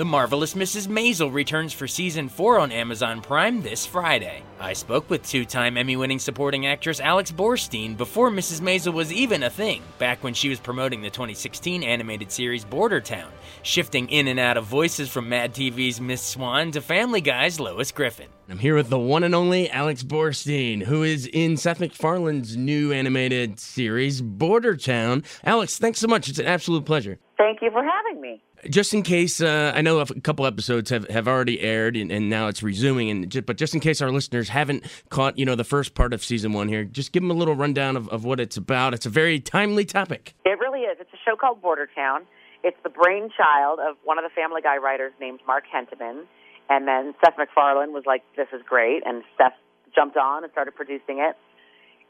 The Marvelous Mrs. Maisel returns for season 4 on Amazon Prime this Friday. I spoke with two time Emmy winning supporting actress Alex Borstein before Mrs. Maisel was even a thing, back when she was promoting the 2016 animated series Bordertown, shifting in and out of voices from Mad TV's Miss Swan to Family Guy's Lois Griffin. I'm here with the one and only Alex Borstein, who is in Seth MacFarlane's new animated series, Bordertown. Alex, thanks so much. It's an absolute pleasure. Thank you for having me. Just in case, uh, I know a couple episodes have, have already aired and, and now it's resuming, and ju- but just in case our listeners haven't caught, you know, the first part of season one here, just give them a little rundown of, of what it's about. It's a very timely topic. It really is. It's a show called Bordertown. It's the brainchild of one of the Family Guy writers named Mark Hentemann. And then Seth MacFarlane was like, this is great. And Seth jumped on and started producing it.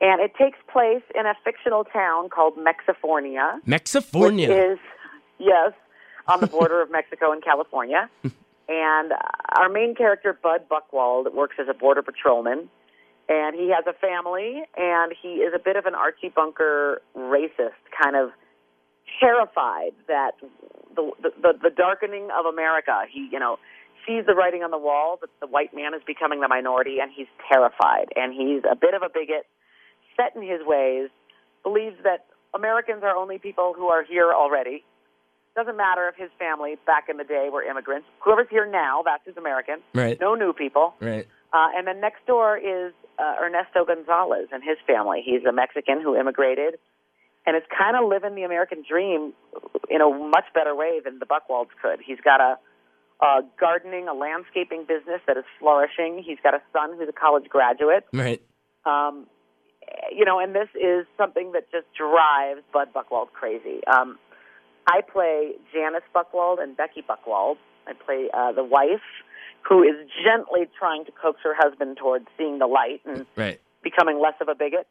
And it takes place in a fictional town called Mexifornia. Mexifornia. Is, yes, on the border of Mexico and California. and our main character, Bud Buckwald, works as a border patrolman. And he has a family, and he is a bit of an Archie Bunker racist, kind of terrified that the, the, the darkening of America, he, you know, sees the writing on the wall that the white man is becoming the minority, and he's terrified. And he's a bit of a bigot, set in his ways, believes that Americans are only people who are here already. Doesn't matter if his family back in the day were immigrants. Whoever's here now, that's who's American. Right. No new people. Right. Uh, and then next door is uh, Ernesto Gonzalez and his family. He's a Mexican who immigrated and is kind of living the American dream in a much better way than the Buckwalds could. He's got a, a gardening, a landscaping business that is flourishing. He's got a son who's a college graduate. Right. Um, you know, and this is something that just drives Bud Buckwald crazy. Um, I play Janice Buckwald and Becky Buckwald. I play uh, the wife who is gently trying to coax her husband towards seeing the light and Right. becoming less of a bigot.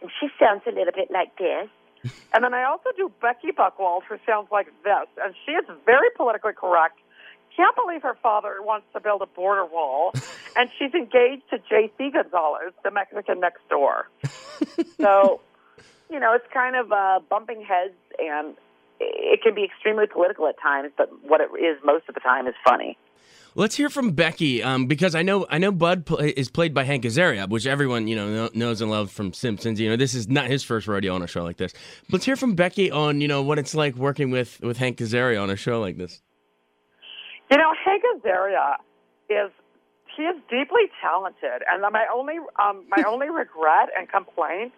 And she sounds a little bit like this. and then I also do Becky Buckwald, who sounds like this. And she is very politically correct. Can't believe her father wants to build a border wall. and she's engaged to J.C. Gonzalez, the Mexican next door. so, you know, it's kind of uh, bumping heads, and it can be extremely political at times, but what it is most of the time is funny. Let's hear from Becky, um, because I know I know Bud pl- is played by Hank Azaria, which everyone you know kno- knows and loves from Simpsons. You know, this is not his first rodeo on a show like this. Let's hear from Becky on you know what it's like working with with Hank Azaria on a show like this. You know, Hank Azaria is he is deeply talented, and my only um, my only regret and complaint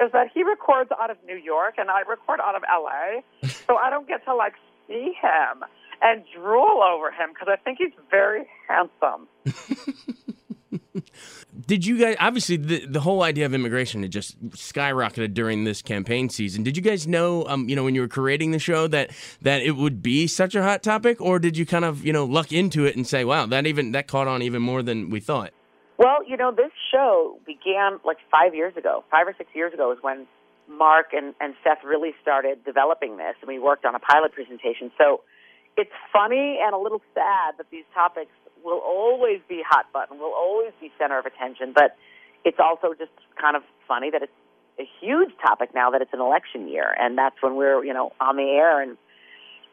is that he records out of New York and I record out of L.A. So I don't get to like see him and drool over him because I think he's very handsome. Did you guys obviously the the whole idea of immigration had just skyrocketed during this campaign season? Did you guys know, um, you know, when you were creating the show that that it would be such a hot topic, or did you kind of you know luck into it and say, wow, that even that caught on even more than we thought? Well, you know, this show began like five years ago. Five or six years ago is when Mark and, and Seth really started developing this, and we worked on a pilot presentation. So it's funny and a little sad that these topics will always be hot button, will always be center of attention, but it's also just kind of funny that it's a huge topic now that it's an election year, and that's when we're, you know, on the air and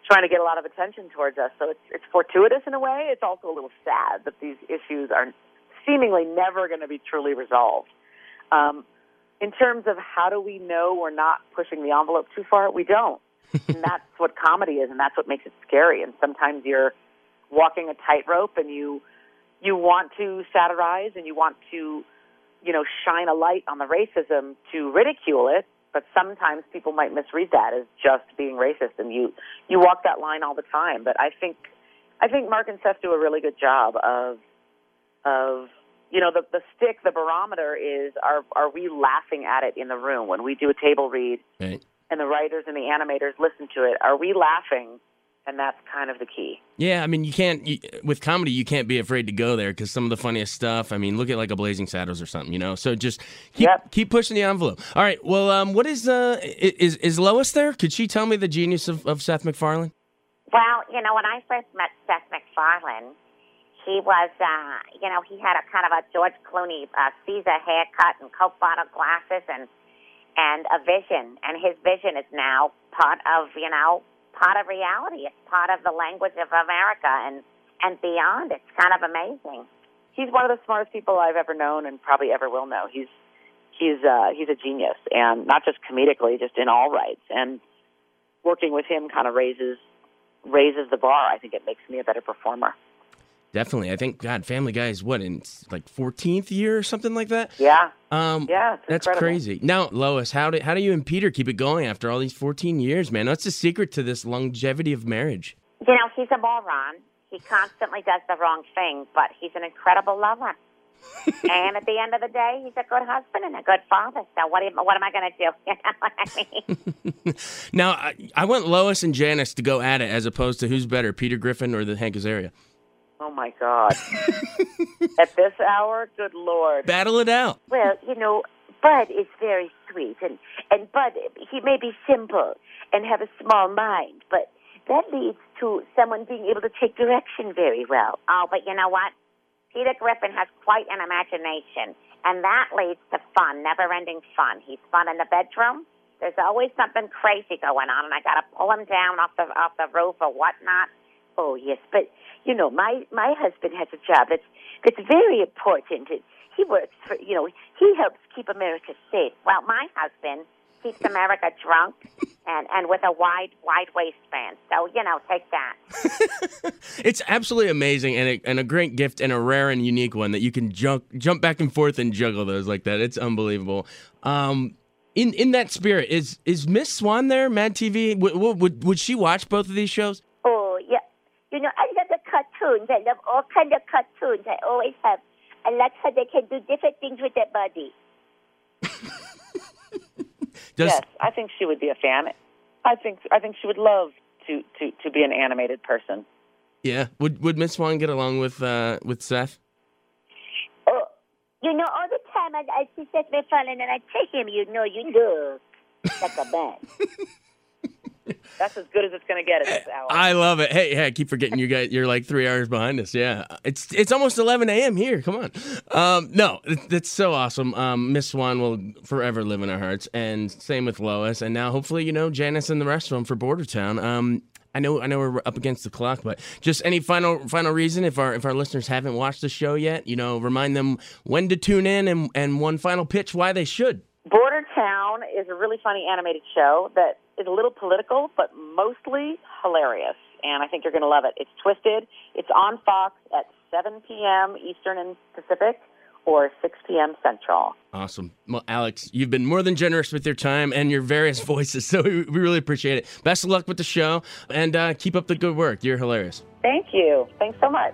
trying to get a lot of attention towards us. So it's, it's fortuitous in a way. It's also a little sad that these issues are seemingly never going to be truly resolved. Um, in terms of how do we know we're not pushing the envelope too far, we don't. and that's what comedy is, and that's what makes it scary. And sometimes you're walking a tightrope and you you want to satirize and you want to, you know, shine a light on the racism to ridicule it, but sometimes people might misread that as just being racist, and you you walk that line all the time. But I think I think Mark and Seth do a really good job of of you know the the stick the barometer is are are we laughing at it in the room when we do a table read Right. and the writers and the animators listen to it are we laughing and that's kind of the key Yeah, I mean, you can't you, with comedy. You can't be afraid to go there because some of the funniest stuff. I mean, look at like a Blazing Saddles or something, you know. So just keep Yep. keep pushing the envelope. All right. Well, um, what is uh is is Lois there? Could she tell me the genius of, of Seth MacFarlane? Well, you know, when I first met Seth MacFarlane, he was, uh, you know, he had a kind of a George Clooney uh, Caesar haircut and Coke bottle glasses and and a vision. And his vision is now part of, you know, part of reality. It's part of the language of America and and beyond. It's kind of amazing. he's one of the smartest people I've ever known and probably ever will know he's he's uh he's a genius and not just comedically just in all rights and working with him kind of raises raises the bar I think it makes me a better performer Definitely. I think God, Family Guy is what in like 14th year or something like that. yeah Um, yeah That's incredible. crazy. Now, Lois, how do how do you and Peter keep it going after all these 14 years, man? What's the secret to this longevity of marriage? You know, he's a moron. He constantly does the wrong thing, but he's an incredible lover. and at the end of the day, he's a good husband and a good father. So what, am, what am I going to do? You know what I mean? Now, I, I want Lois and Janice to go at it as opposed to who's better, Peter Griffin or the Hank Azaria. Oh my god at this hour good lord Battle it out. Well, you know, Bud is very sweet, and and Bud he may be simple and have a small mind, but that leads to someone being able to take direction very well. Oh, but you know what? Peter Griffin has quite an imagination, and that leads to fun, never-ending fun. He's fun in the bedroom. There's always something crazy going on, and I got to pull him down off the off the roof or whatnot. Oh yes, but you know, my my husband has a job that's that's very important. It, he works for you know, he helps keep America safe. Well, my husband keeps America drunk and and with a wide wide waistband. So you know, take that. It's absolutely amazing and a, and a great gift and a rare and unique one that you can jump jump back and forth and juggle those like that. It's unbelievable. Um, in in that spirit, is is Miss Swan there? Mad TV would, would would she watch both of these shows? Oh yeah, you know, I love the cartoons. I love all kind of cartoons. I always have. I like how they can do different things with their body. Does yes, I think she would be a fan. I think I think she would love to to to be an animated person. yeah would would Miss Swan get along with uh, with Seth? Oh, you know, all the time I, I see Seth MacFarlane and I tell him, you know, you look like a man. That's as good as it's going to get at this hour. I love it. Hey, hey, I keep forgetting you guys. You're like three hours behind us. Yeah, it's it's almost 11 a.m. here. Come on. Um, no, it- that's so awesome. Um, Miss Swan will forever live in our hearts, and same with Lois, and now hopefully you know Janice and the rest of them for Bordertown. Um, I know I know we're up against the clock, but just any final final reason if our if our listeners haven't watched the show yet, you know, remind them when to tune in and and one final pitch why they should. Border Town is a really funny animated show that is a little political, but mostly hilarious. And I think you're going to love it. It's twisted. It's on Fox at 7 p.m. Eastern and Pacific or 6 p.m. Central. Awesome. Well, Alex, you've been more than generous with your time and your various voices, so we, we really appreciate it. Best of luck with the show, and uh, keep up the good work. You're hilarious. Thank you. Thanks so much.